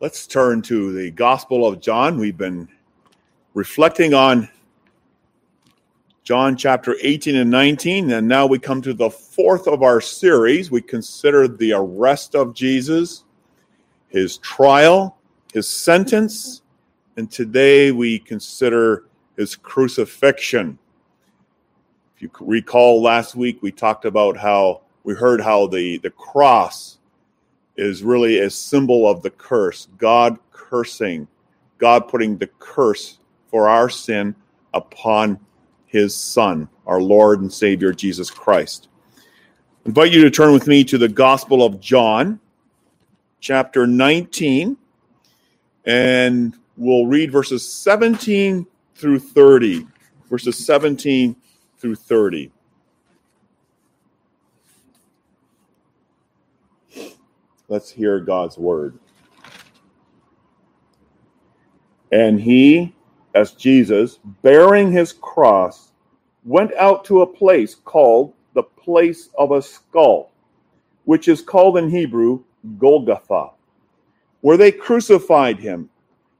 Let's turn to the Gospel of John. We've been reflecting on John chapter 18 and 19, and now we come to the fourth of our series. We consider the arrest of Jesus, his trial, his sentence, and today we consider his crucifixion. If you recall last week, we talked about how we heard how the, the cross is really a symbol of the curse God cursing, God putting the curse for our sin upon his Son, our Lord and Savior Jesus Christ. I invite you to turn with me to the Gospel of John, chapter 19, and we'll read verses 17 through 30. Verses 17 through 30. Let's hear God's word. And he, as Jesus, bearing his cross, went out to a place called the place of a skull, which is called in Hebrew Golgotha, where they crucified him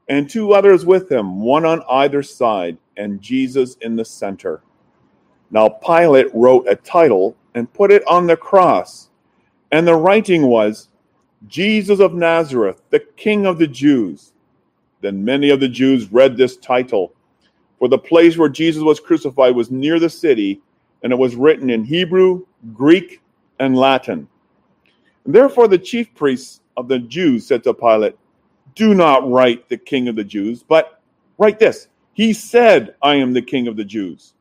and two others with him, one on either side, and Jesus in the center. Now Pilate wrote a title and put it on the cross, and the writing was, Jesus of Nazareth, the King of the Jews. Then many of the Jews read this title, for the place where Jesus was crucified was near the city, and it was written in Hebrew, Greek, and Latin. And therefore the chief priests of the Jews said to Pilate, do not write the king of the Jews, but write this He said, I am the king of the Jews.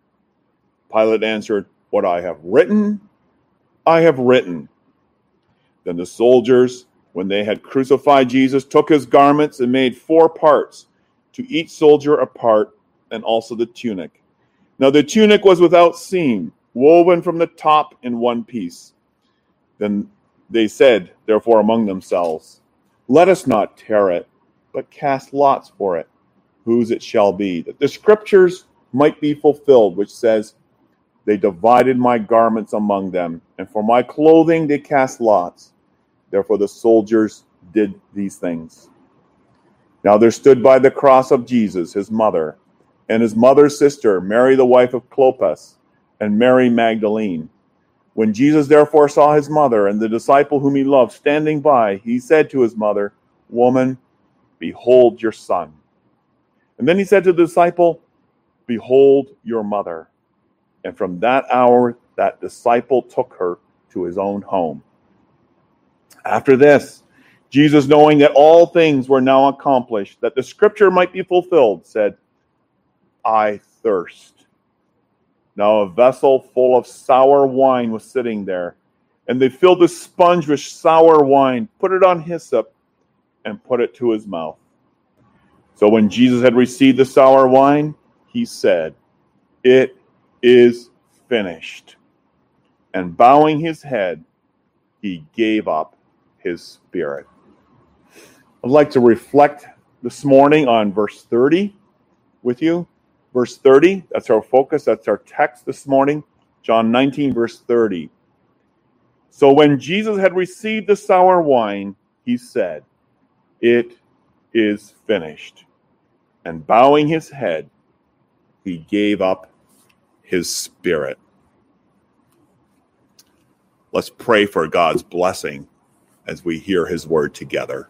Pilate answered, What I have written, I have written. Then the soldiers, when they had crucified Jesus, took his garments and made four parts, to each soldier a part, and also the tunic. Now the tunic was without seam, woven from the top in one piece. Then they said, therefore, among themselves, let us not tear it, but cast lots for it, whose it shall be, that the scriptures might be fulfilled, which says, They divided my garments among them, and for my clothing they cast lots. Therefore the soldiers did these things. Now there stood by the cross of Jesus his mother, and his mother's sister, Mary the wife of Clopas, and Mary Magdalene. When Jesus therefore saw his mother and the disciple whom he loved standing by, he said to his mother, Woman, behold your son. And then he said to the disciple, Behold your mother. And from that hour, that disciple took her to his own home. After this, Jesus, knowing that all things were now accomplished, that the scripture might be fulfilled, said, I thirst. Now a vessel full of sour wine was sitting there, and they filled a sponge with sour wine, put it on hyssop, and put it to his mouth. So when Jesus had received the sour wine, he said, It is finished. And bowing his head, he gave up his spirit. I'd like to reflect this morning on verse 30 with you. Verse 30, that's our focus, that's our text this morning. John 19, verse 30. So when Jesus had received the sour wine, he said, It is finished. And bowing his head, he gave up his spirit. Let's pray for God's blessing as we hear his word together.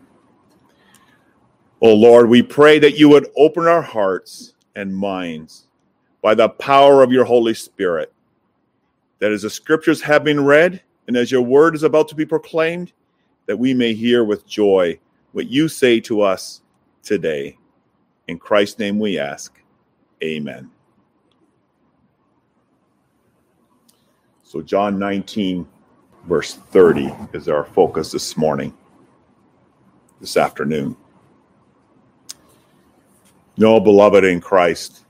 Oh Lord, we pray that you would open our hearts and minds by the power of your Holy Spirit. That as the scriptures have been read and as your word is about to be proclaimed, that we may hear with joy what you say to us today. In Christ's name we ask. Amen. So, John 19, verse 30 is our focus this morning, this afternoon. No, beloved in Christ,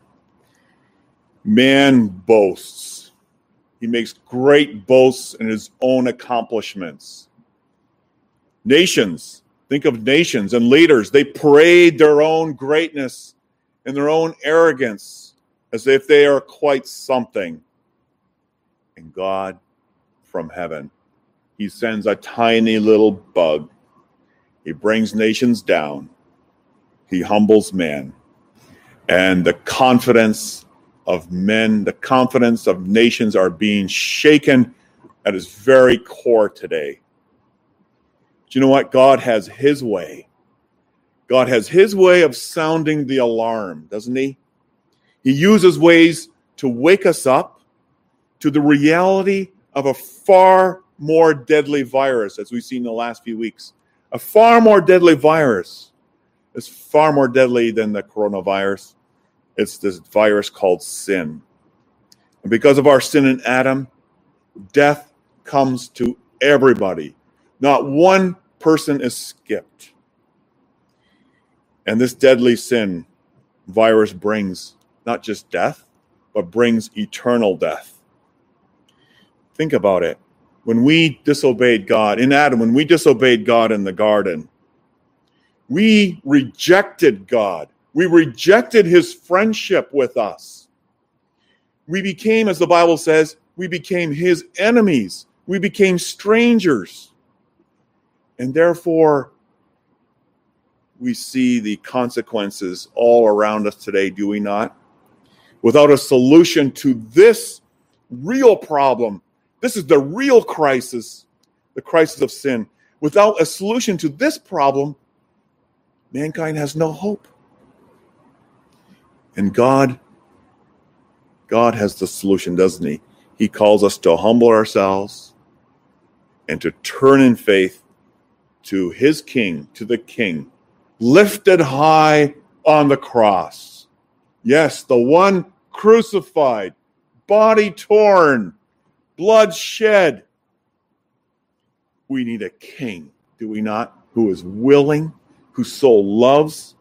man boasts. He makes great boasts in his own accomplishments. Nations, think of nations and leaders, they parade their own greatness and their own arrogance as if they are quite something. And God from heaven, He sends a tiny little bug. He brings nations down. He humbles man. And the confidence of men, the confidence of nations are being shaken at its very core today. But you know what? God has his way. God has his way of sounding the alarm, doesn't he? He uses ways to wake us up to the reality of a far more deadly virus, as we've seen in the last few weeks. A far more deadly virus. It's far more deadly than the coronavirus. It's this virus called sin. And because of our sin in Adam, death comes to everybody. Not one person is skipped. And this deadly sin virus brings not just death, but brings eternal death. Think about it. When we disobeyed God in Adam, when we disobeyed God in the garden, we rejected God. We rejected his friendship with us. We became, as the Bible says, we became his enemies. We became strangers. And therefore, we see the consequences all around us today, do we not? Without a solution to this real problem, this is the real crisis, the crisis of sin. Without a solution to this problem, mankind has no hope. And God, God has the solution, doesn't He? He calls us to humble ourselves and to turn in faith to His King, to the King, lifted high on the cross. Yes, the one crucified, body torn, blood shed. We need a king, do we not? Who is willing, whose soul loves,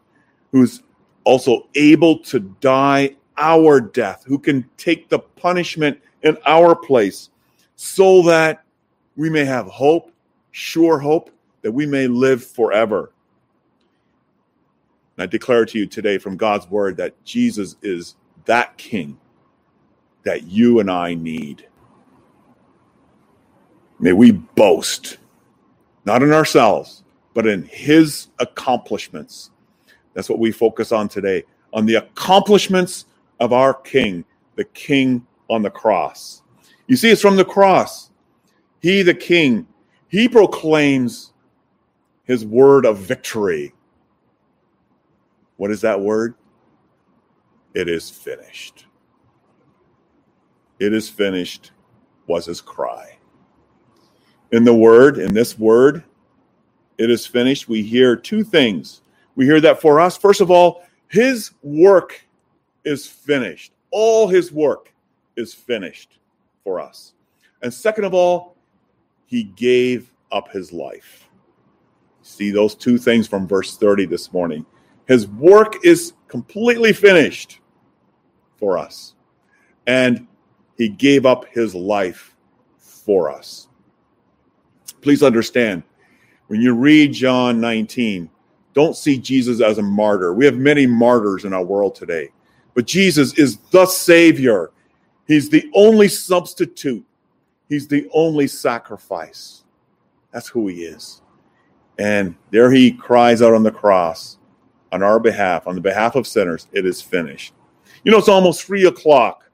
who's also able to die our death, who can take the punishment in our place, so that we may have hope, sure hope, that we may live forever. And I declare to you today from God's word that Jesus is that king that you and I need. May we boast, not in ourselves, but in his accomplishments. That's what we focus on today, on the accomplishments of our king, the king on the cross. You see, it's from the cross. He, the king, he proclaims his word of victory. What is that word? It is finished. It is finished was his cry. In the word, in this word, it is finished, we hear two things. We hear that for us, first of all, his work is finished. All his work is finished for us. And second of all, he gave up his life. See those two things from verse 30 this morning. His work is completely finished for us. And he gave up his life for us. Please understand, when you read John 19, don't see Jesus as a martyr. We have many martyrs in our world today, but Jesus is the Savior. He's the only substitute, He's the only sacrifice. That's who He is. And there He cries out on the cross on our behalf, on the behalf of sinners, it is finished. You know, it's almost three o'clock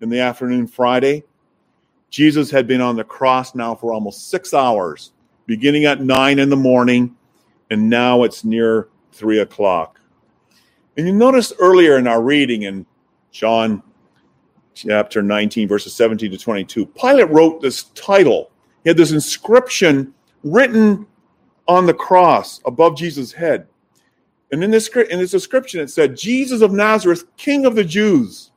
in the afternoon Friday. Jesus had been on the cross now for almost six hours, beginning at nine in the morning, and now it's near three o'clock. And you notice earlier in our reading in John chapter 19, verses 17 to 22, Pilate wrote this title. He had this inscription written on the cross above Jesus' head. And in this, in this description, it said, Jesus of Nazareth, King of the Jews.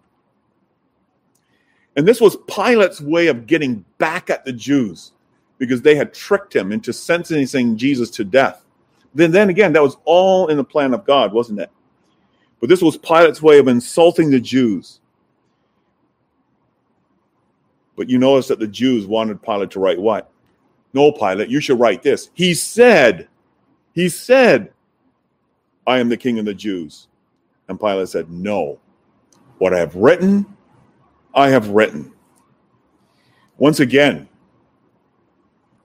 And this was Pilate's way of getting back at the Jews because they had tricked him into sentencing Jesus to death. Then, then again, that was all in the plan of God, wasn't it? But this was Pilate's way of insulting the Jews. But you notice that the Jews wanted Pilate to write what? No, Pilate, you should write this. He said, he said, I am the king of the Jews. And Pilate said, No. What I have written, I have written. Once again,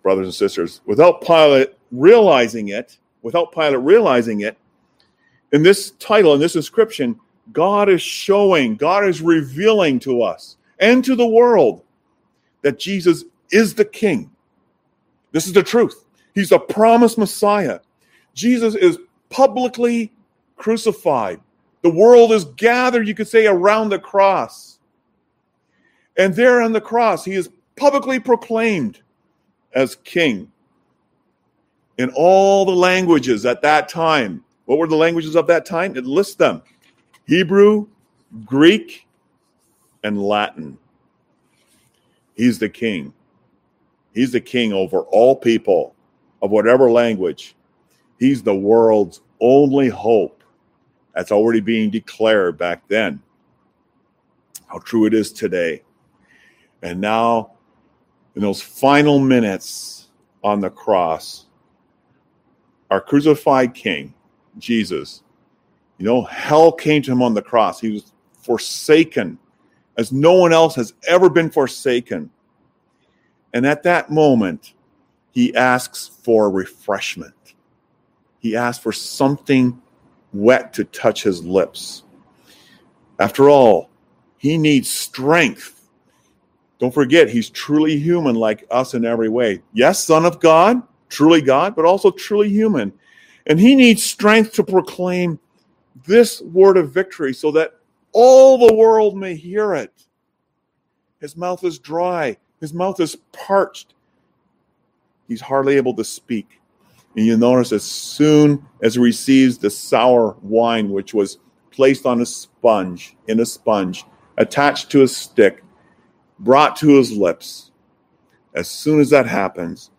brothers and sisters, without Pilate realizing it, without Pilate realizing it, in this title, in this inscription, God is showing, God is revealing to us and to the world that Jesus is the King. This is the truth. He's the promised Messiah. Jesus is publicly crucified. The world is gathered, you could say, around the cross. And there on the cross, he is publicly proclaimed as king. In all the languages at that time, what were the languages of that time? It lists them Hebrew, Greek, and Latin. He's the king. He's the king over all people of whatever language. He's the world's only hope. That's already being declared back then. How true it is today. And now, in those final minutes on the cross, our crucified king, Jesus, you know, hell came to him on the cross. He was forsaken as no one else has ever been forsaken. And at that moment, he asks for refreshment. He asks for something wet to touch his lips. After all, he needs strength. Don't forget, he's truly human like us in every way. Yes, Son of God, truly God, but also truly human. And he needs strength to proclaim this word of victory so that all the world may hear it. His mouth is dry, his mouth is parched. He's hardly able to speak. And you notice as soon as he receives the sour wine, which was placed on a sponge, in a sponge, attached to a stick, brought to his lips, as soon as that happens,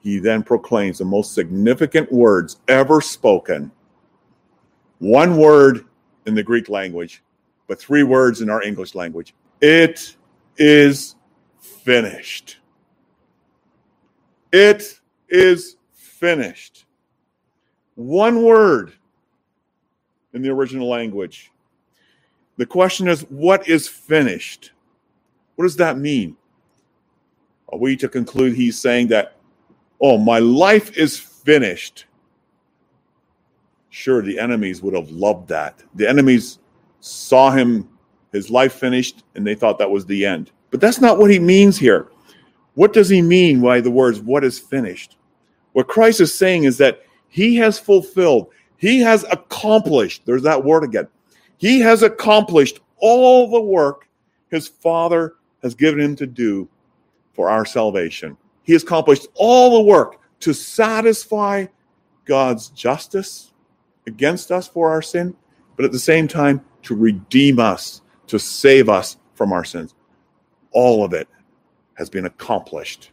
he then proclaims the most significant words ever spoken. One word in the Greek language, but three words in our English language. It is finished. It is finished. One word in the original language. The question is, what is finished? What does that mean? Are we to conclude he's saying that, oh, my life is finished? Sure, the enemies would have loved that. The enemies saw him, his life finished, and they thought that was the end. But that's not what he means here. What does he mean by the words, what is finished? What Christ is saying is that he has fulfilled, he has accomplished, there's that word again. He has accomplished all the work his Father has given him to do for our salvation. He has accomplished all the work to satisfy God's justice against us for our sin, but at the same time to redeem us, to save us from our sins. All of it has been accomplished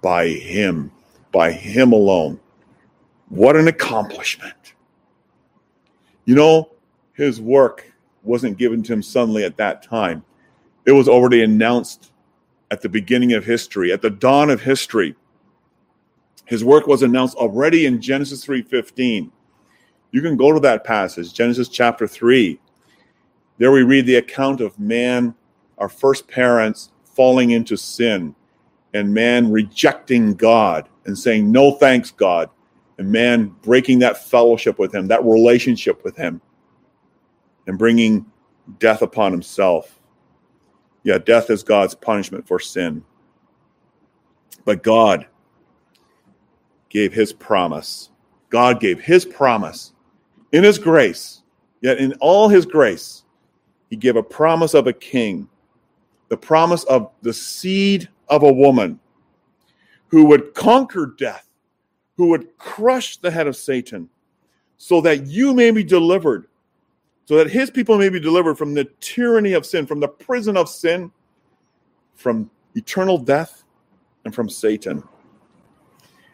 by Him, by Him alone. What an accomplishment. You know, His work wasn't given to Him suddenly at that time, it was already announced at the beginning of history, at the dawn of history. His work was announced already in Genesis 3:15. You can go to that passage, Genesis chapter 3. There we read the account of man, our first parents, falling into sin and man rejecting God and saying, No thanks, God, and man breaking that fellowship with him, that relationship with him, and bringing death upon himself. Yeah, death is God's punishment for sin. But God gave his promise. God gave his promise in his grace, yet in all his grace, he gave a promise of a king the promise of the seed of a woman who would conquer death, who would crush the head of Satan, so that you may be delivered, so that his people may be delivered from the tyranny of sin, from the prison of sin, from eternal death, and from Satan.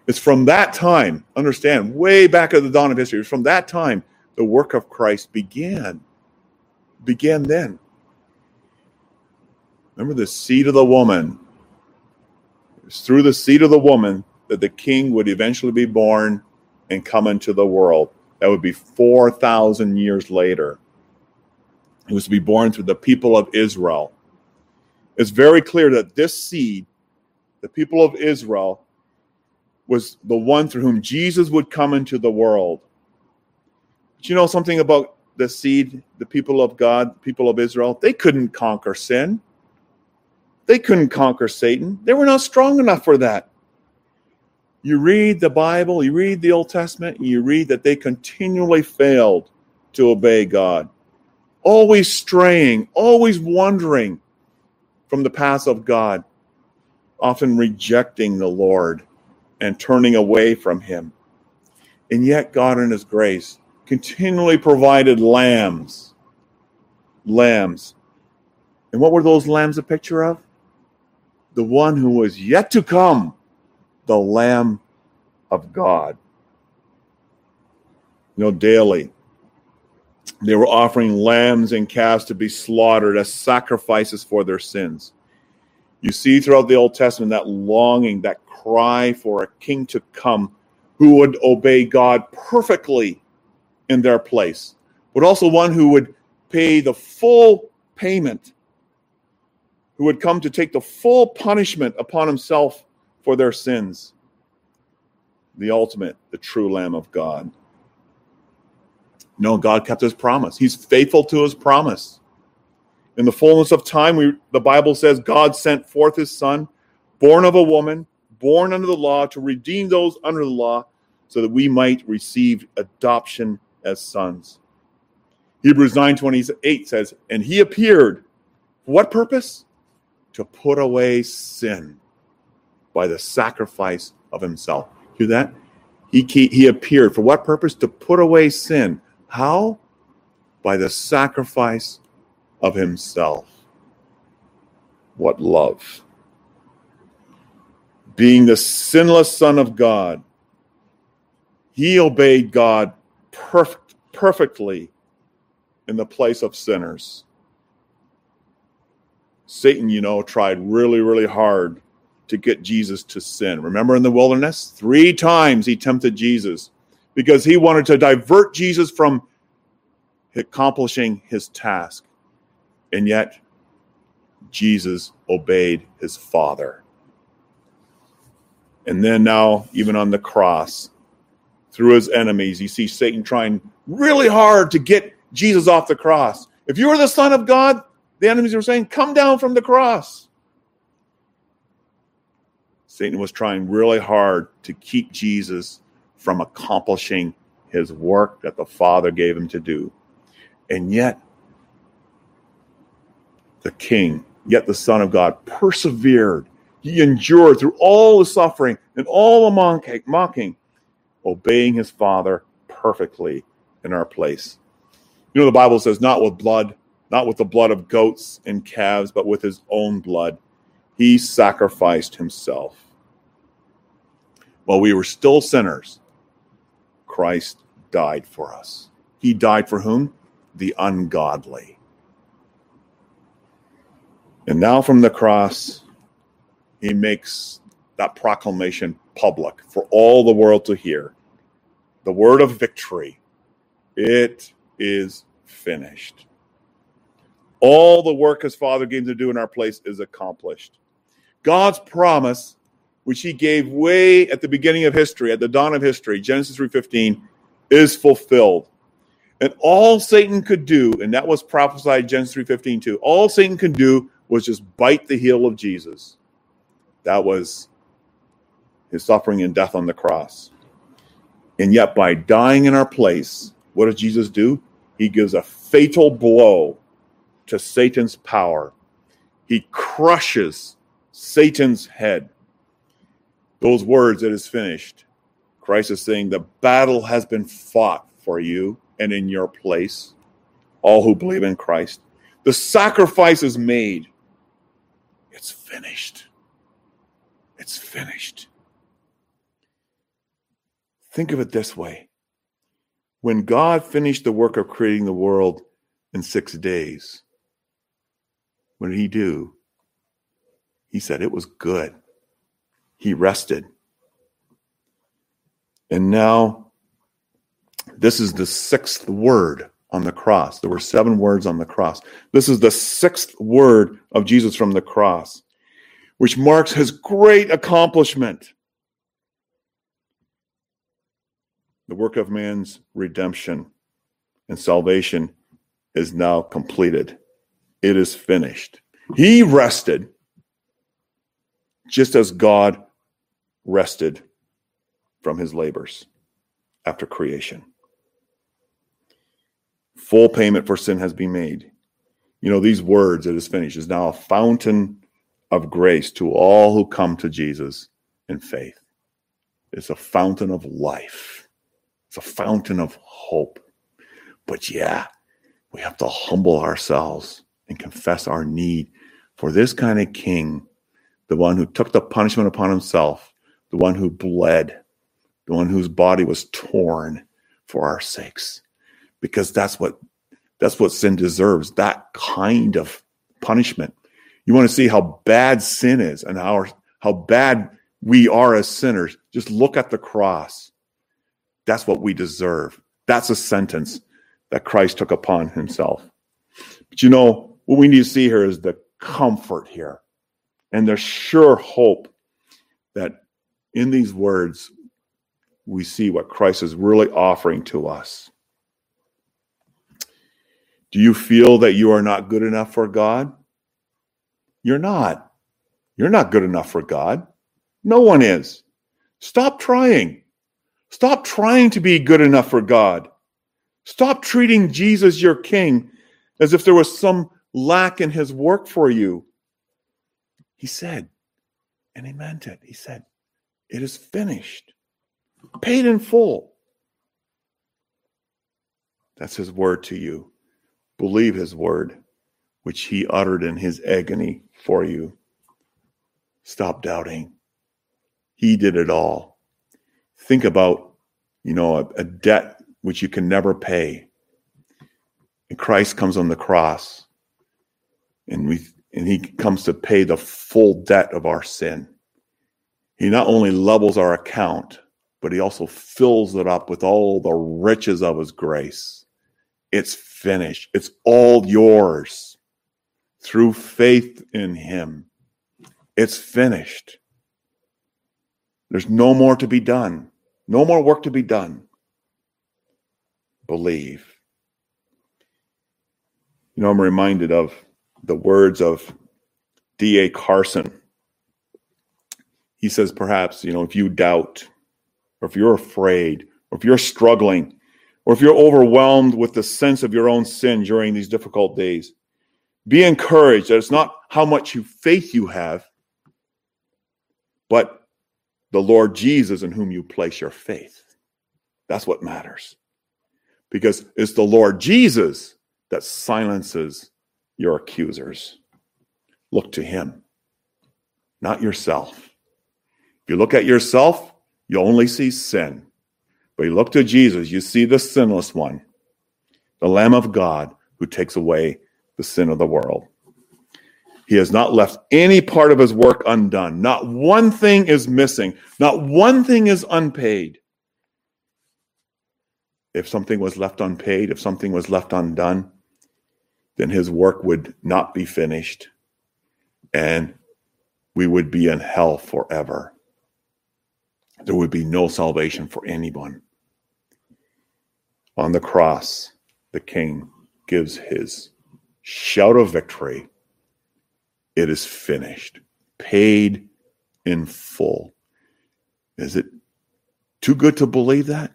It's from that time, understand, way back at the dawn of history, it's from that time the work of Christ began. Began then. Remember the seed of the woman. It's through the seed of the woman that the king would eventually be born and come into the world. That would be 4,000 years later. He was to be born through the people of Israel. It's very clear that this seed, the people of Israel, was the one through whom Jesus would come into the world. But you know something about the seed, the people of God, people of Israel? They couldn't conquer sin. They couldn't conquer Satan. They were not strong enough for that. You read the Bible, you read the Old Testament, and you read that they continually failed to obey God, always straying, always wandering from the path of God, often rejecting the Lord and turning away from Him. And yet, God, in His grace, continually provided lambs. Lambs. And what were those lambs a picture of? The one who was yet to come, the Lamb of God. You know, daily, they were offering lambs and calves to be slaughtered as sacrifices for their sins. You see throughout the Old Testament that longing, that cry for a king to come who would obey God perfectly in their place, but also one who would pay the full payment, who would come to take the full punishment upon himself for their sins. The ultimate, the true Lamb of God. No, God kept his promise. He's faithful to his promise. In the fullness of time, we, the Bible says God sent forth his son, born of a woman, born under the law, to redeem those under the law, so that we might receive adoption as sons. Hebrews 9:28 says, "And he appeared for what purpose? To put away sin by the sacrifice of himself." Hear that? He, he, he appeared for what purpose? To put away sin how? By the sacrifice of himself. What love. Being the sinless Son of God, he obeyed God perfect, perfectly in the place of sinners. Satan, you know, tried really, really hard to get Jesus to sin. Remember in the wilderness? Three times he tempted Jesus because he wanted to divert Jesus from accomplishing his task. And yet, Jesus obeyed his Father. And then, now, even on the cross, through his enemies, you see Satan trying really hard to get Jesus off the cross. If you are the Son of God, the enemies were saying, Come down from the cross. Satan was trying really hard to keep Jesus from accomplishing his work that the Father gave him to do. And yet, the King, yet the Son of God, persevered. He endured through all the suffering and all the mocking, obeying his Father perfectly in our place. You know, the Bible says, not with blood, not with the blood of goats and calves, but with his own blood. He sacrificed himself. While we were still sinners, Christ died for us. He died for whom? The ungodly. And now from the cross, he makes that proclamation public for all the world to hear. The word of victory. It is finished. All the work his Father gave him to do in our place is accomplished. God's promise which he gave way at the beginning of history, at the dawn of history, Genesis 3:15, is fulfilled. And all Satan could do, and that was prophesied Genesis 3:15 too. All Satan could do was just bite the heel of Jesus. That was his suffering and death on the cross. And yet, by dying in our place, what does Jesus do? He gives a fatal blow to Satan's power. He crushes Satan's head those words, it is finished. Christ is saying the battle has been fought for you and in your place, all who believe in Christ. The sacrifice is made. It's finished. It's finished. Think of it this way when God finished the work of creating the world in six days, what did he do? He said it was good he rested. And now, this is the sixth word on the cross. There were seven words on the cross. This is the sixth word of Jesus from the cross, which marks his great accomplishment. The work of man's redemption and salvation is now completed. It is finished. He rested just as God rested from his labors after creation. Full payment for sin has been made. You know, these words, it is finished, is now a fountain of grace to all who come to Jesus in faith. It's a fountain of life, it's a fountain of hope. But yeah, we have to humble ourselves and confess our need for this kind of king, the one who took the punishment upon himself, the one who bled, the one whose body was torn for our sakes. Because that's what that's what sin deserves, that kind of punishment. You want to see how bad sin is and how, how bad we are as sinners. Just look at the cross. That's what we deserve. That's a sentence that Christ took upon himself. But you know, what we need to see here is the comfort here and the sure hope that in these words we see what Christ is really offering to us. Do you feel that you are not good enough for God? You're not. You're not good enough for God. No one is. Stop trying. Stop trying to be good enough for God. Stop treating Jesus, your King, as if there was some lack in his work for you. He said, and he meant it. He said, It is finished, paid in full. That's his word to you. Believe his word, which he uttered in his agony for you. Stop doubting. He did it all. Think about, you know, a, a debt which you can never pay. And Christ comes on the cross and we and he comes to pay the full debt of our sin. He not only levels our account, but he also fills it up with all the riches of his grace. It's finished. It's all yours through faith in him. It's finished. There's no more to be done, no more work to be done. Believe. You know, I'm reminded of the words of D.A. Carson. He says, perhaps, you know, if you doubt, or if you're afraid, or if you're struggling, or if you're overwhelmed with the sense of your own sin during these difficult days, be encouraged that it's not how much you faith you have, but the Lord Jesus in whom you place your faith. That's what matters. Because it's the Lord Jesus that silences your accusers. Look to him, not yourself. If you look at yourself, you only see sin. But you look to Jesus, you see the sinless one, the Lamb of God who takes away the sin of the world. He has not left any part of his work undone. Not one thing is missing. Not one thing is unpaid. If something was left unpaid, if something was left undone, then his work would not be finished and we would be in hell forever. There would be no salvation for anyone. On the cross, the king gives his shout of victory. It is finished, paid in full. Is it too good to believe that?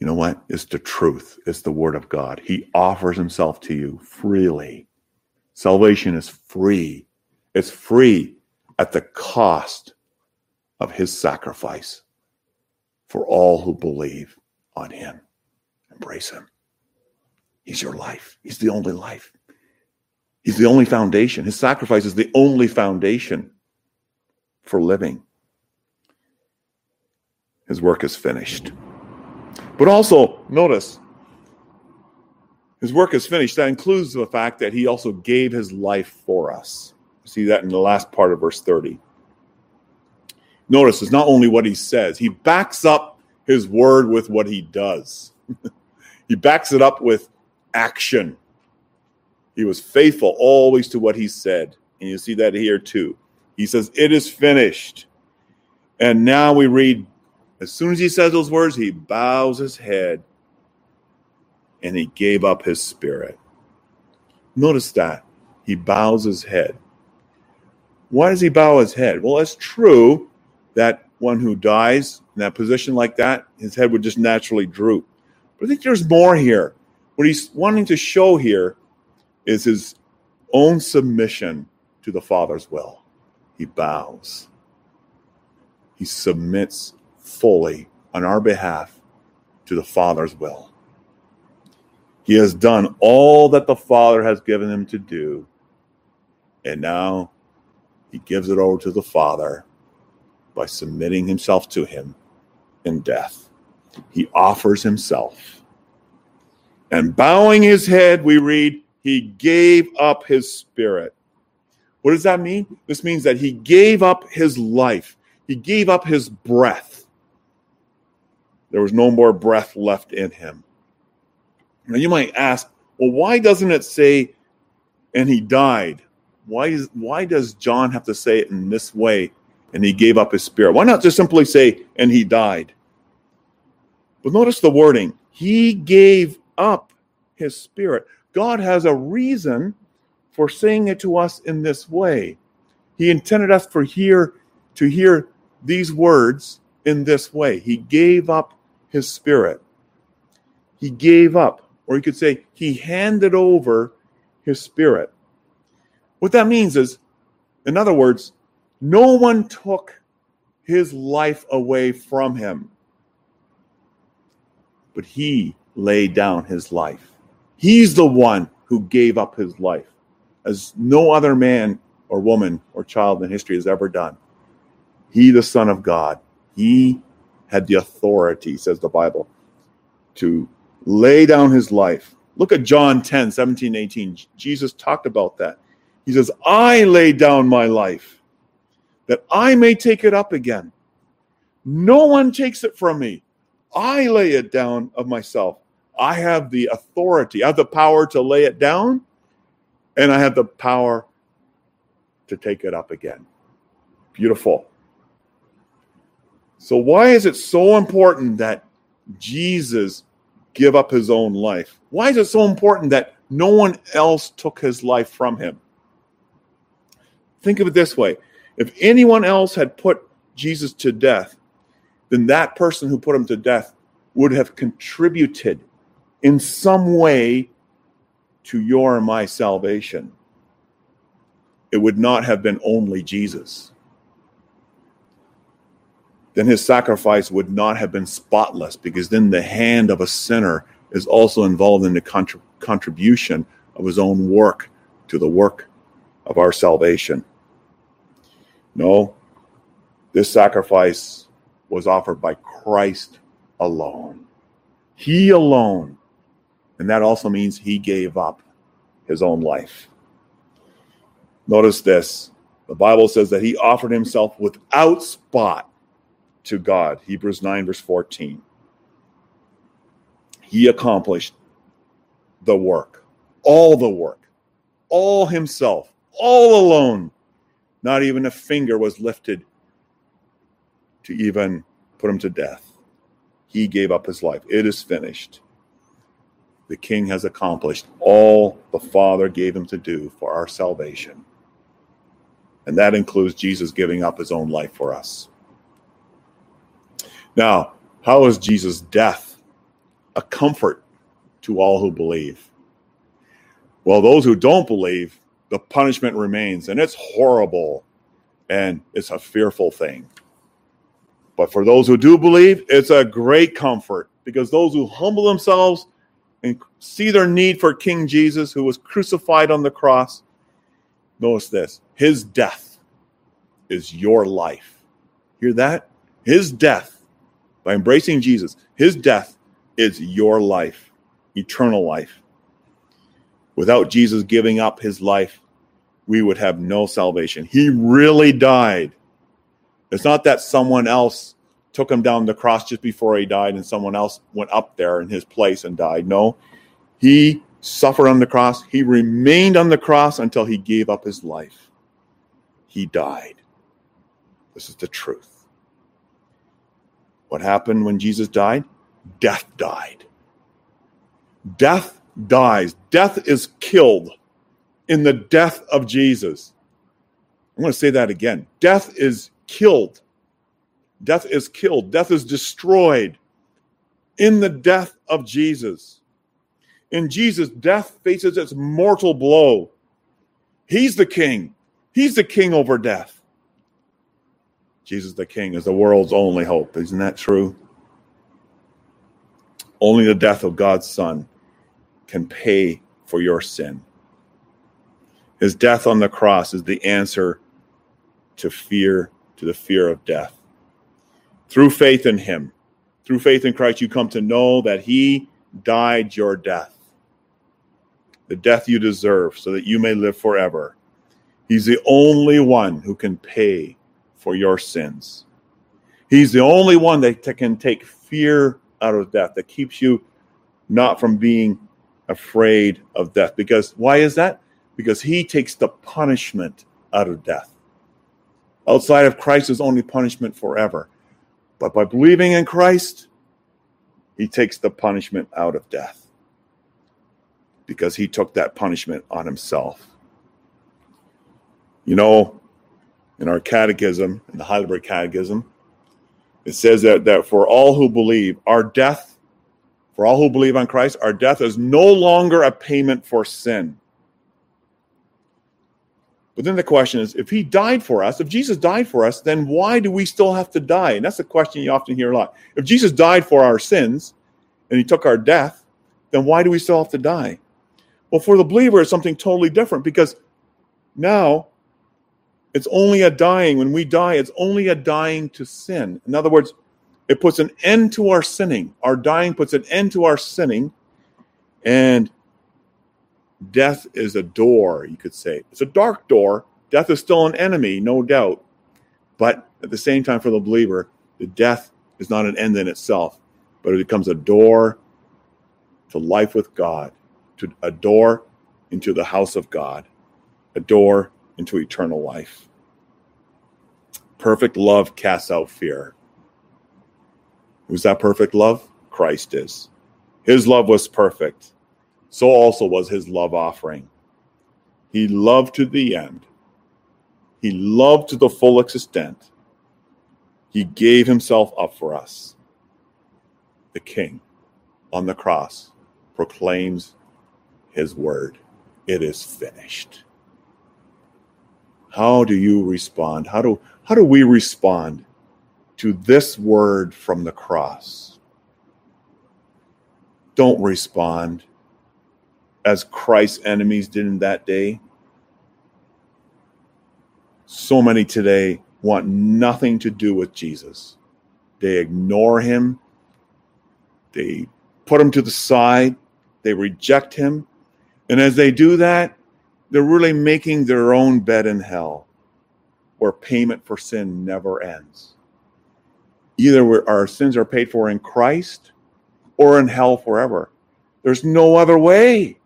You know what? It's the truth. It's the word of God. He offers himself to you freely. Salvation is free. It's free at the cost of his sacrifice for all who believe on him. Embrace him. He's your life. He's the only life. He's the only foundation. His sacrifice is the only foundation for living. His work is finished. But also, notice, his work is finished. That includes the fact that he also gave his life for us. See that in the last part of verse 30. Notice it's not only what he says, he backs up his word with what he does. he backs it up with action. He was faithful always to what he said. And you see that here too. He says, It is finished. And now we read As soon as he says those words, he bows his head and he gave up his spirit. Notice that. He bows his head. Why does he bow his head? Well, that's true that one who dies in that position like that, his head would just naturally droop. But I think there's more here. What he's wanting to show here is his own submission to the Father's will. He bows, he submits fully on our behalf to the Father's will. He has done all that the Father has given him to do, and now he gives it over to the Father by submitting himself to him in death. He offers himself. And bowing his head, we read, he gave up his spirit. What does that mean? This means that he gave up his life, he gave up his breath. There was no more breath left in him. Now you might ask, well, why doesn't it say, and he died? Why, is, why does John have to say it in this way and he gave up his spirit? Why not just simply say, and he died? But notice the wording he gave up his spirit. God has a reason for saying it to us in this way. He intended us for here to hear these words in this way. He gave up his spirit. He gave up, or you could say, he handed over his spirit. What that means is, in other words, no one took his life away from him, but he laid down his life. He's the one who gave up his life, as no other man or woman or child in history has ever done. He, the Son of God, he had the authority, says the Bible, to lay down his life. Look at John 10, 17, 18. Jesus talked about that. He says, I lay down my life that I may take it up again. No one takes it from me. I lay it down of myself. I have the authority, I have the power to lay it down, and I have the power to take it up again. Beautiful. So, why is it so important that Jesus give up his own life? Why is it so important that no one else took his life from him? Think of it this way if anyone else had put Jesus to death, then that person who put him to death would have contributed in some way to your and my salvation. It would not have been only Jesus. Then his sacrifice would not have been spotless because then the hand of a sinner is also involved in the contrib- contribution of his own work to the work of our salvation. No, this sacrifice was offered by Christ alone. He alone. And that also means he gave up his own life. Notice this the Bible says that he offered himself without spot to God. Hebrews 9, verse 14. He accomplished the work, all the work, all himself, all alone not even a finger was lifted to even put him to death. He gave up his life. It is finished. The King has accomplished all the Father gave him to do for our salvation. And that includes Jesus giving up his own life for us. Now, how is Jesus' death a comfort to all who believe? Well, those who don't believe, the punishment remains, and it's horrible and it's a fearful thing. But for those who do believe, it's a great comfort because those who humble themselves and see their need for King Jesus, who was crucified on the cross, notice this his death is your life. Hear that? His death, by embracing Jesus, his death is your life, eternal life. Without Jesus giving up his life, we would have no salvation. He really died. It's not that someone else took him down the cross just before he died and someone else went up there in his place and died. No, he suffered on the cross. He remained on the cross until he gave up his life. He died. This is the truth. What happened when Jesus died? Death died. Death dies. Death is killed in the death of Jesus. I'm going to say that again. Death is killed. Death is killed. Death is destroyed in the death of Jesus. In Jesus, death faces its mortal blow. He's the king. He's the king over death. Jesus the king is the world's only hope. Isn't that true? Only the death of God's son can pay for your sin. His death on the cross is the answer to fear, to the fear of death. Through faith in him, through faith in Christ, you come to know that he died your death, the death you deserve, so that you may live forever. He's the only one who can pay for your sins. He's the only one that can take fear out of death, that keeps you not from being afraid of death. Because why is that? Because he takes the punishment out of death. Outside of Christ is only punishment forever. But by believing in Christ, he takes the punishment out of death because he took that punishment on himself. You know, in our catechism, in the Heidelberg Catechism, it says that, that for all who believe, our death, for all who believe on Christ, our death is no longer a payment for sin. But then the question is if he died for us, if Jesus died for us, then why do we still have to die? And that's a question you often hear a lot. If Jesus died for our sins and he took our death, then why do we still have to die? Well, for the believer, it's something totally different because now it's only a dying. When we die, it's only a dying to sin. In other words, it puts an end to our sinning. Our dying puts an end to our sinning. And death is a door, you could say. It's a dark door. Death is still an enemy, no doubt. But at the same time, for the believer, the death is not an end in itself, but it becomes a door to life with God, to a door into the house of God, a door into eternal life. Perfect love casts out fear. Who's that perfect love? Christ is. His love was perfect so also was his love offering. He loved to the end. He loved to the full extent. He gave himself up for us. The King on the cross proclaims his word it is finished. How do you respond? How do, how do we respond to this word from the cross? Don't respond as Christ's enemies did in that day. So many today want nothing to do with Jesus. They ignore him, they put him to the side, they reject him. And as they do that, they're really making their own bed in hell where payment for sin never ends. Either our sins are paid for in Christ or in hell forever. There's no other way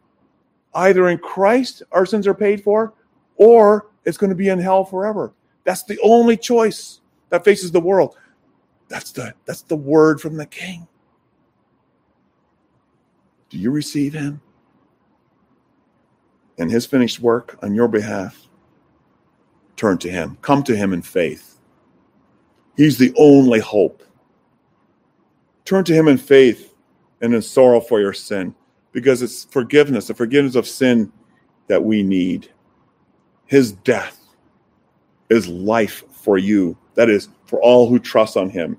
either in Christ our sins are paid for, or it's going to be in hell forever. That's the only choice that faces the world. That's the that's the word from the king. Do you receive him? And his finished work on your behalf? Turn to him. Come to him in faith. He's the only hope. Turn to him in faith and in sorrow for your sin because it's forgiveness, the forgiveness of sin that we need. His death is life for you. That is for all who trust on him.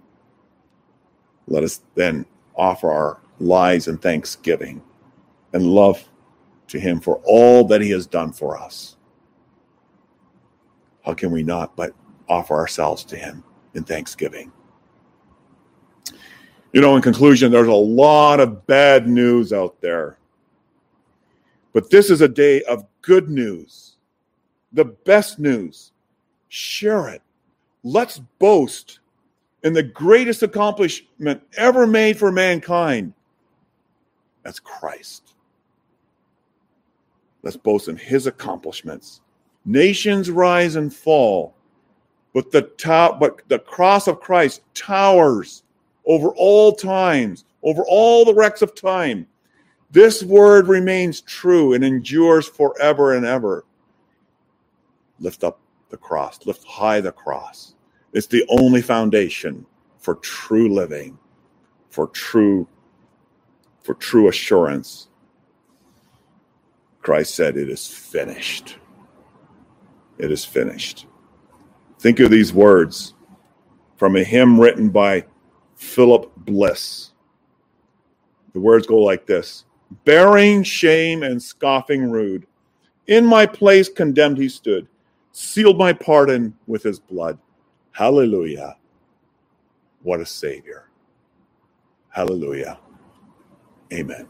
Let us then offer our lives and thanksgiving and love to him for all that he has done for us. How can we not but offer ourselves to him in thanksgiving? You know, in conclusion, there's a lot of bad news out there. But this is a day of good news, the best news. Share it. Let's boast in the greatest accomplishment ever made for mankind. That's Christ. Let's boast in his accomplishments. Nations rise and fall, but the, to- but the cross of Christ towers over all times, over all the wrecks of time. This word remains true and endures forever and ever. Lift up the cross, lift high the cross. It's the only foundation for true living, for true for true assurance. Christ said, It is finished. It is finished. Think of these words from a hymn written by Philip Bliss. The words go like this Bearing shame and scoffing rude, in my place condemned he stood, sealed my pardon with his blood. Hallelujah. What a Savior. Hallelujah. Amen.